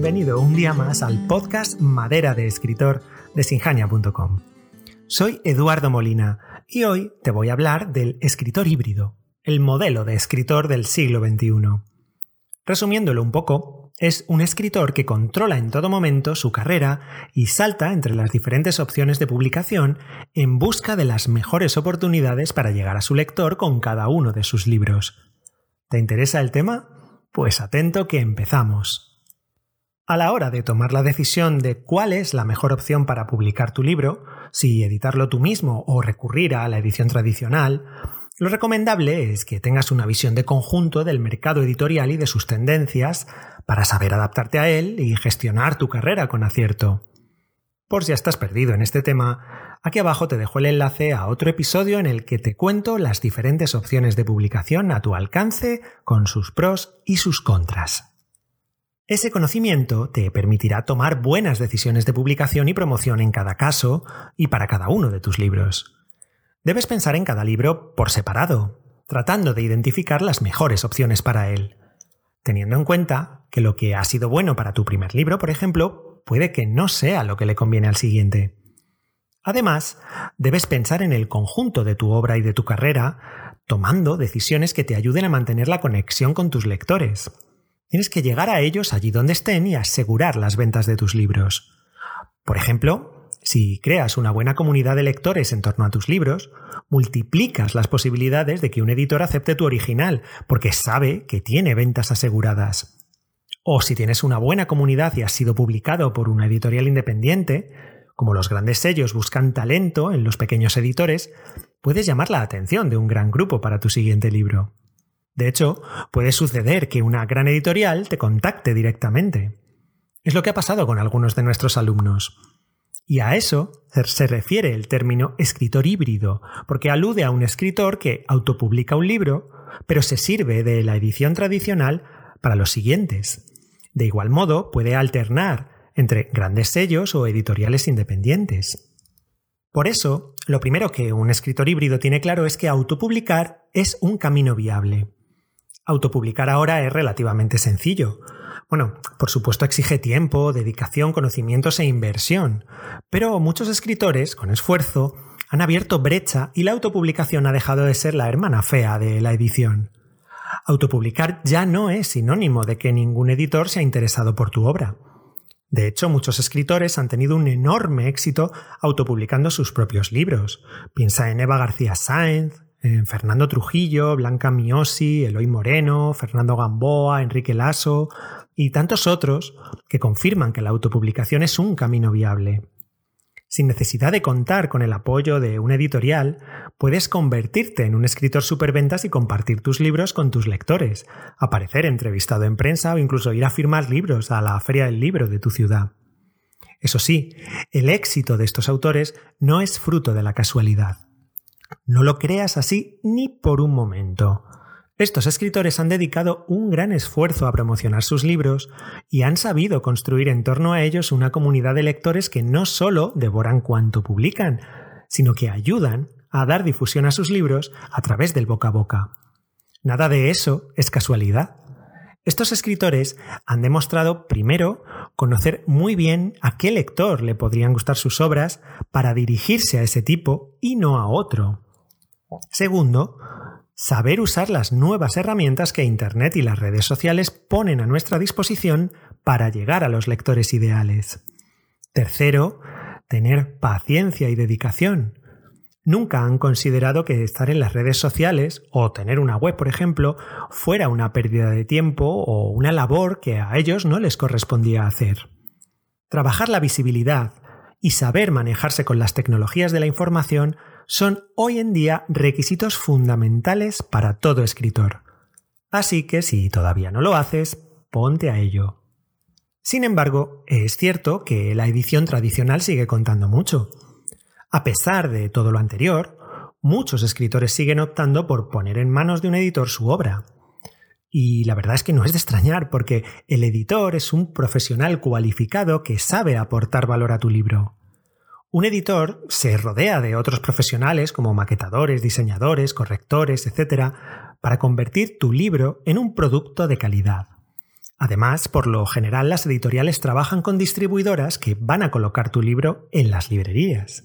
bienvenido un día más al podcast Madera de Escritor de Sinjania.com. Soy Eduardo Molina y hoy te voy a hablar del escritor híbrido, el modelo de escritor del siglo XXI. Resumiéndolo un poco, es un escritor que controla en todo momento su carrera y salta entre las diferentes opciones de publicación en busca de las mejores oportunidades para llegar a su lector con cada uno de sus libros. ¿Te interesa el tema? Pues atento que empezamos. A la hora de tomar la decisión de cuál es la mejor opción para publicar tu libro, si editarlo tú mismo o recurrir a la edición tradicional, lo recomendable es que tengas una visión de conjunto del mercado editorial y de sus tendencias para saber adaptarte a él y gestionar tu carrera con acierto. Por si estás perdido en este tema, aquí abajo te dejo el enlace a otro episodio en el que te cuento las diferentes opciones de publicación a tu alcance con sus pros y sus contras. Ese conocimiento te permitirá tomar buenas decisiones de publicación y promoción en cada caso y para cada uno de tus libros. Debes pensar en cada libro por separado, tratando de identificar las mejores opciones para él, teniendo en cuenta que lo que ha sido bueno para tu primer libro, por ejemplo, puede que no sea lo que le conviene al siguiente. Además, debes pensar en el conjunto de tu obra y de tu carrera, tomando decisiones que te ayuden a mantener la conexión con tus lectores. Tienes que llegar a ellos allí donde estén y asegurar las ventas de tus libros. Por ejemplo, si creas una buena comunidad de lectores en torno a tus libros, multiplicas las posibilidades de que un editor acepte tu original, porque sabe que tiene ventas aseguradas. O si tienes una buena comunidad y has sido publicado por una editorial independiente, como los grandes sellos buscan talento en los pequeños editores, puedes llamar la atención de un gran grupo para tu siguiente libro. De hecho, puede suceder que una gran editorial te contacte directamente. Es lo que ha pasado con algunos de nuestros alumnos. Y a eso se refiere el término escritor híbrido, porque alude a un escritor que autopublica un libro, pero se sirve de la edición tradicional para los siguientes. De igual modo, puede alternar entre grandes sellos o editoriales independientes. Por eso, lo primero que un escritor híbrido tiene claro es que autopublicar es un camino viable. Autopublicar ahora es relativamente sencillo. Bueno, por supuesto exige tiempo, dedicación, conocimientos e inversión, pero muchos escritores, con esfuerzo, han abierto brecha y la autopublicación ha dejado de ser la hermana fea de la edición. Autopublicar ya no es sinónimo de que ningún editor se ha interesado por tu obra. De hecho, muchos escritores han tenido un enorme éxito autopublicando sus propios libros. Piensa en Eva García Sáenz, en Fernando Trujillo, Blanca Miosi, Eloy Moreno, Fernando Gamboa, Enrique Lasso y tantos otros que confirman que la autopublicación es un camino viable. Sin necesidad de contar con el apoyo de un editorial, puedes convertirte en un escritor superventas y compartir tus libros con tus lectores, aparecer entrevistado en prensa o incluso ir a firmar libros a la feria del libro de tu ciudad. Eso sí, el éxito de estos autores no es fruto de la casualidad. No lo creas así ni por un momento. Estos escritores han dedicado un gran esfuerzo a promocionar sus libros y han sabido construir en torno a ellos una comunidad de lectores que no solo devoran cuanto publican, sino que ayudan a dar difusión a sus libros a través del boca a boca. Nada de eso es casualidad. Estos escritores han demostrado, primero, conocer muy bien a qué lector le podrían gustar sus obras para dirigirse a ese tipo y no a otro. Segundo, saber usar las nuevas herramientas que Internet y las redes sociales ponen a nuestra disposición para llegar a los lectores ideales. Tercero, tener paciencia y dedicación. Nunca han considerado que estar en las redes sociales o tener una web, por ejemplo, fuera una pérdida de tiempo o una labor que a ellos no les correspondía hacer. Trabajar la visibilidad y saber manejarse con las tecnologías de la información son hoy en día requisitos fundamentales para todo escritor. Así que si todavía no lo haces, ponte a ello. Sin embargo, es cierto que la edición tradicional sigue contando mucho. A pesar de todo lo anterior, muchos escritores siguen optando por poner en manos de un editor su obra. Y la verdad es que no es de extrañar, porque el editor es un profesional cualificado que sabe aportar valor a tu libro. Un editor se rodea de otros profesionales como maquetadores, diseñadores, correctores, etc., para convertir tu libro en un producto de calidad. Además, por lo general las editoriales trabajan con distribuidoras que van a colocar tu libro en las librerías.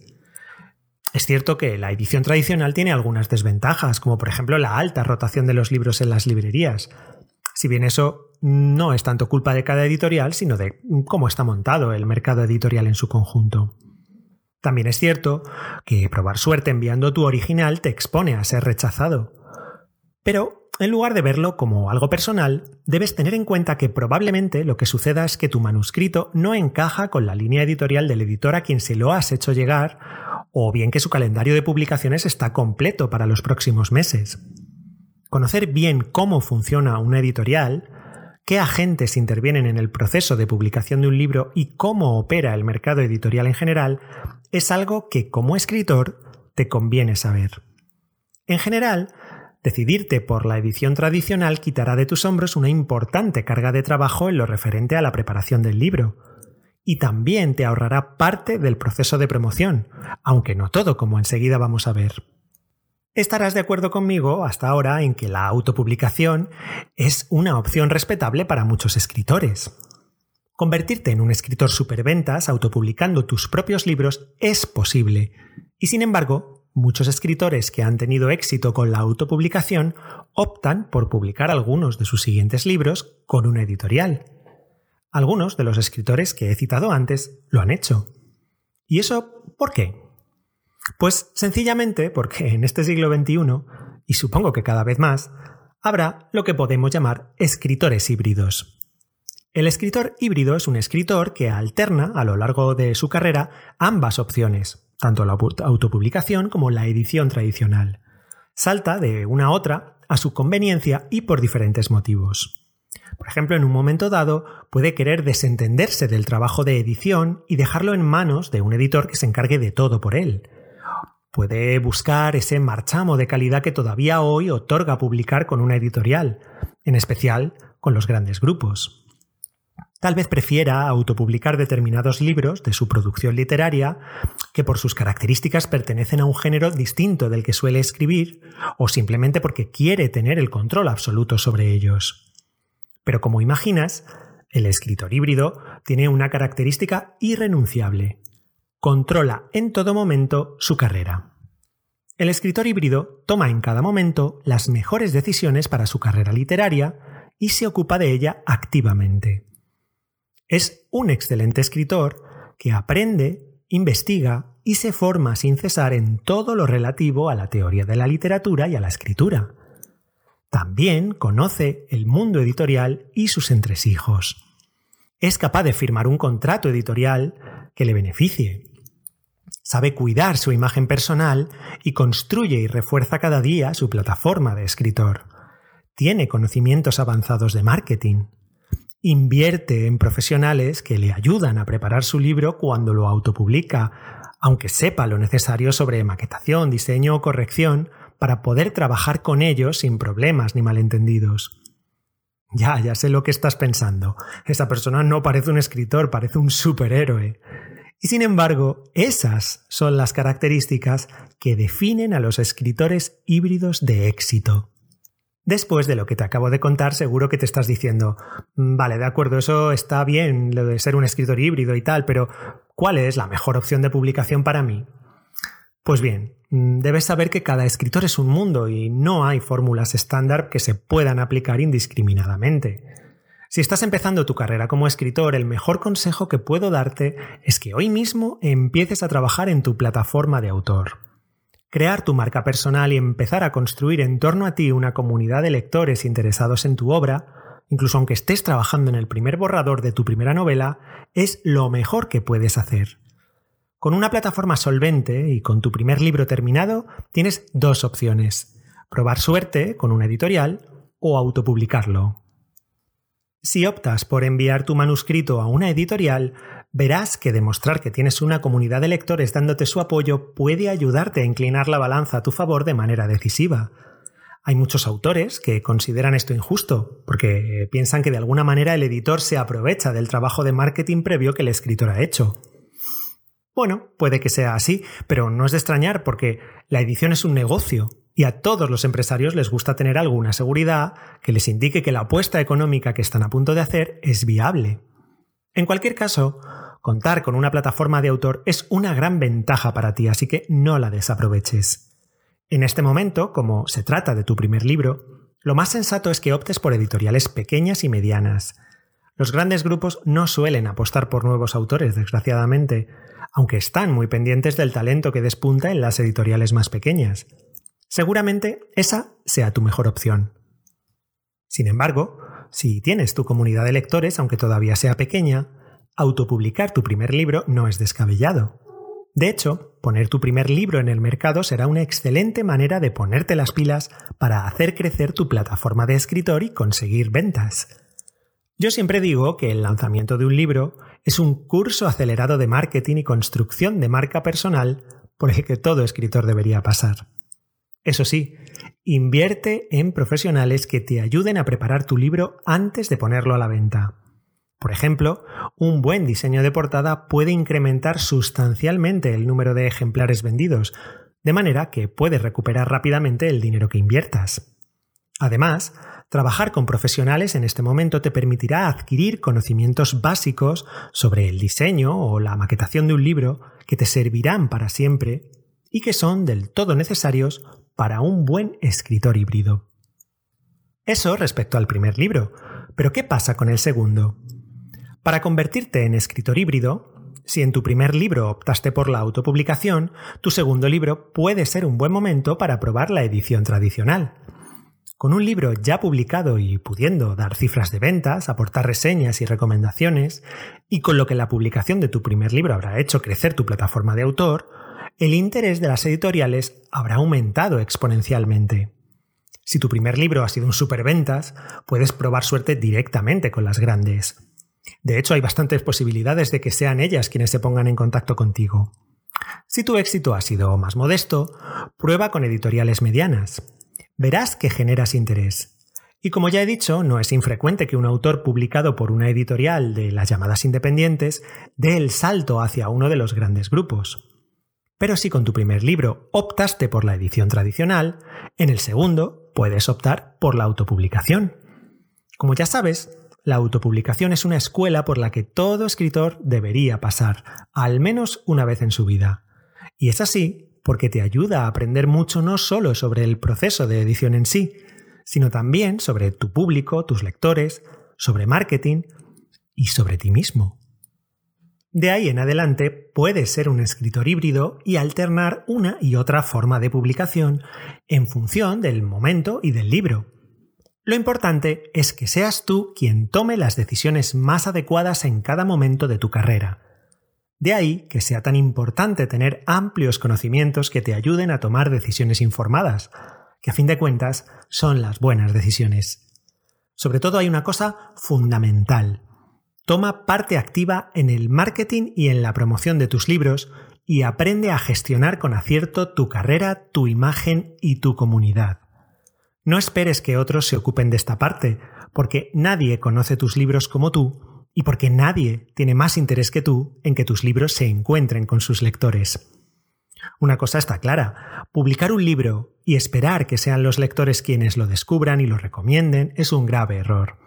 Es cierto que la edición tradicional tiene algunas desventajas, como por ejemplo la alta rotación de los libros en las librerías. Si bien eso no es tanto culpa de cada editorial, sino de cómo está montado el mercado editorial en su conjunto. También es cierto que probar suerte enviando tu original te expone a ser rechazado. Pero, en lugar de verlo como algo personal, debes tener en cuenta que probablemente lo que suceda es que tu manuscrito no encaja con la línea editorial del editor a quien se lo has hecho llegar, o bien que su calendario de publicaciones está completo para los próximos meses. Conocer bien cómo funciona una editorial, qué agentes intervienen en el proceso de publicación de un libro y cómo opera el mercado editorial en general es algo que como escritor te conviene saber. En general, decidirte por la edición tradicional quitará de tus hombros una importante carga de trabajo en lo referente a la preparación del libro, y también te ahorrará parte del proceso de promoción, aunque no todo como enseguida vamos a ver. Estarás de acuerdo conmigo hasta ahora en que la autopublicación es una opción respetable para muchos escritores. Convertirte en un escritor superventas autopublicando tus propios libros es posible, y sin embargo, muchos escritores que han tenido éxito con la autopublicación optan por publicar algunos de sus siguientes libros con una editorial. Algunos de los escritores que he citado antes lo han hecho. ¿Y eso por qué? Pues sencillamente porque en este siglo XXI, y supongo que cada vez más, habrá lo que podemos llamar escritores híbridos. El escritor híbrido es un escritor que alterna a lo largo de su carrera ambas opciones, tanto la autopublicación como la edición tradicional. Salta de una a otra a su conveniencia y por diferentes motivos. Por ejemplo, en un momento dado puede querer desentenderse del trabajo de edición y dejarlo en manos de un editor que se encargue de todo por él. Puede buscar ese marchamo de calidad que todavía hoy otorga publicar con una editorial, en especial con los grandes grupos. Tal vez prefiera autopublicar determinados libros de su producción literaria que por sus características pertenecen a un género distinto del que suele escribir o simplemente porque quiere tener el control absoluto sobre ellos. Pero como imaginas, el escritor híbrido tiene una característica irrenunciable. Controla en todo momento su carrera. El escritor híbrido toma en cada momento las mejores decisiones para su carrera literaria y se ocupa de ella activamente. Es un excelente escritor que aprende, investiga y se forma sin cesar en todo lo relativo a la teoría de la literatura y a la escritura. También conoce el mundo editorial y sus entresijos. Es capaz de firmar un contrato editorial que le beneficie. Sabe cuidar su imagen personal y construye y refuerza cada día su plataforma de escritor. Tiene conocimientos avanzados de marketing invierte en profesionales que le ayudan a preparar su libro cuando lo autopublica, aunque sepa lo necesario sobre maquetación, diseño o corrección, para poder trabajar con ellos sin problemas ni malentendidos. Ya, ya sé lo que estás pensando. Esa persona no parece un escritor, parece un superhéroe. Y sin embargo, esas son las características que definen a los escritores híbridos de éxito. Después de lo que te acabo de contar, seguro que te estás diciendo, mm, vale, de acuerdo, eso está bien, lo de ser un escritor híbrido y tal, pero ¿cuál es la mejor opción de publicación para mí? Pues bien, mm, debes saber que cada escritor es un mundo y no hay fórmulas estándar que se puedan aplicar indiscriminadamente. Si estás empezando tu carrera como escritor, el mejor consejo que puedo darte es que hoy mismo empieces a trabajar en tu plataforma de autor. Crear tu marca personal y empezar a construir en torno a ti una comunidad de lectores interesados en tu obra, incluso aunque estés trabajando en el primer borrador de tu primera novela, es lo mejor que puedes hacer. Con una plataforma solvente y con tu primer libro terminado, tienes dos opciones. Probar suerte con una editorial o autopublicarlo. Si optas por enviar tu manuscrito a una editorial, verás que demostrar que tienes una comunidad de lectores dándote su apoyo puede ayudarte a inclinar la balanza a tu favor de manera decisiva. Hay muchos autores que consideran esto injusto, porque piensan que de alguna manera el editor se aprovecha del trabajo de marketing previo que el escritor ha hecho. Bueno, puede que sea así, pero no es de extrañar porque la edición es un negocio y a todos los empresarios les gusta tener alguna seguridad que les indique que la apuesta económica que están a punto de hacer es viable. En cualquier caso, contar con una plataforma de autor es una gran ventaja para ti, así que no la desaproveches. En este momento, como se trata de tu primer libro, lo más sensato es que optes por editoriales pequeñas y medianas. Los grandes grupos no suelen apostar por nuevos autores, desgraciadamente, aunque están muy pendientes del talento que despunta en las editoriales más pequeñas. Seguramente esa sea tu mejor opción. Sin embargo, si tienes tu comunidad de lectores, aunque todavía sea pequeña, autopublicar tu primer libro no es descabellado. De hecho, poner tu primer libro en el mercado será una excelente manera de ponerte las pilas para hacer crecer tu plataforma de escritor y conseguir ventas. Yo siempre digo que el lanzamiento de un libro es un curso acelerado de marketing y construcción de marca personal por el que todo escritor debería pasar. Eso sí, invierte en profesionales que te ayuden a preparar tu libro antes de ponerlo a la venta. Por ejemplo, un buen diseño de portada puede incrementar sustancialmente el número de ejemplares vendidos, de manera que puedes recuperar rápidamente el dinero que inviertas. Además, trabajar con profesionales en este momento te permitirá adquirir conocimientos básicos sobre el diseño o la maquetación de un libro que te servirán para siempre y que son del todo necesarios para un buen escritor híbrido. Eso respecto al primer libro, pero ¿qué pasa con el segundo? Para convertirte en escritor híbrido, si en tu primer libro optaste por la autopublicación, tu segundo libro puede ser un buen momento para probar la edición tradicional. Con un libro ya publicado y pudiendo dar cifras de ventas, aportar reseñas y recomendaciones, y con lo que la publicación de tu primer libro habrá hecho crecer tu plataforma de autor, el interés de las editoriales habrá aumentado exponencialmente. Si tu primer libro ha sido un superventas, puedes probar suerte directamente con las grandes. De hecho, hay bastantes posibilidades de que sean ellas quienes se pongan en contacto contigo. Si tu éxito ha sido más modesto, prueba con editoriales medianas. Verás que generas interés. Y como ya he dicho, no es infrecuente que un autor publicado por una editorial de las llamadas independientes dé el salto hacia uno de los grandes grupos. Pero si con tu primer libro optaste por la edición tradicional, en el segundo puedes optar por la autopublicación. Como ya sabes, la autopublicación es una escuela por la que todo escritor debería pasar, al menos una vez en su vida. Y es así porque te ayuda a aprender mucho no solo sobre el proceso de edición en sí, sino también sobre tu público, tus lectores, sobre marketing y sobre ti mismo. De ahí en adelante puedes ser un escritor híbrido y alternar una y otra forma de publicación en función del momento y del libro. Lo importante es que seas tú quien tome las decisiones más adecuadas en cada momento de tu carrera. De ahí que sea tan importante tener amplios conocimientos que te ayuden a tomar decisiones informadas, que a fin de cuentas son las buenas decisiones. Sobre todo hay una cosa fundamental, Toma parte activa en el marketing y en la promoción de tus libros y aprende a gestionar con acierto tu carrera, tu imagen y tu comunidad. No esperes que otros se ocupen de esta parte, porque nadie conoce tus libros como tú y porque nadie tiene más interés que tú en que tus libros se encuentren con sus lectores. Una cosa está clara, publicar un libro y esperar que sean los lectores quienes lo descubran y lo recomienden es un grave error.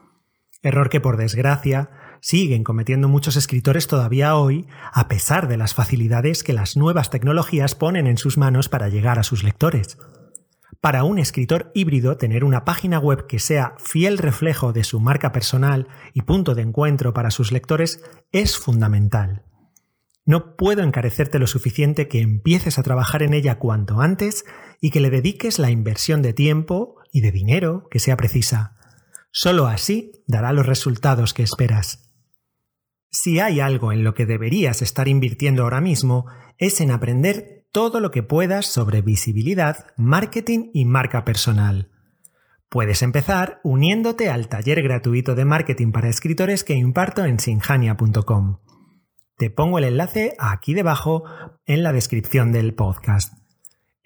Error que por desgracia siguen cometiendo muchos escritores todavía hoy, a pesar de las facilidades que las nuevas tecnologías ponen en sus manos para llegar a sus lectores. Para un escritor híbrido, tener una página web que sea fiel reflejo de su marca personal y punto de encuentro para sus lectores es fundamental. No puedo encarecerte lo suficiente que empieces a trabajar en ella cuanto antes y que le dediques la inversión de tiempo y de dinero que sea precisa. Solo así dará los resultados que esperas. Si hay algo en lo que deberías estar invirtiendo ahora mismo, es en aprender todo lo que puedas sobre visibilidad, marketing y marca personal. Puedes empezar uniéndote al taller gratuito de marketing para escritores que imparto en sinjania.com. Te pongo el enlace aquí debajo en la descripción del podcast.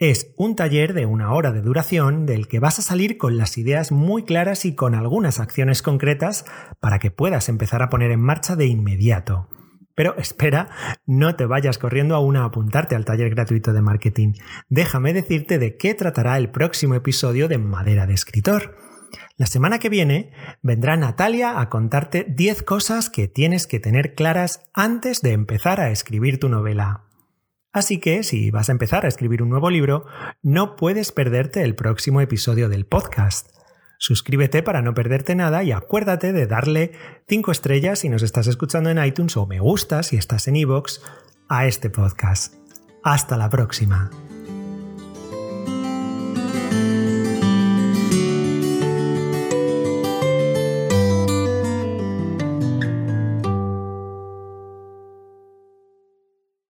Es un taller de una hora de duración del que vas a salir con las ideas muy claras y con algunas acciones concretas para que puedas empezar a poner en marcha de inmediato. Pero espera, no te vayas corriendo aún a apuntarte al taller gratuito de marketing. Déjame decirte de qué tratará el próximo episodio de Madera de Escritor. La semana que viene vendrá Natalia a contarte 10 cosas que tienes que tener claras antes de empezar a escribir tu novela. Así que si vas a empezar a escribir un nuevo libro, no puedes perderte el próximo episodio del podcast. Suscríbete para no perderte nada y acuérdate de darle 5 estrellas si nos estás escuchando en iTunes o me gusta si estás en iVoox a este podcast. Hasta la próxima.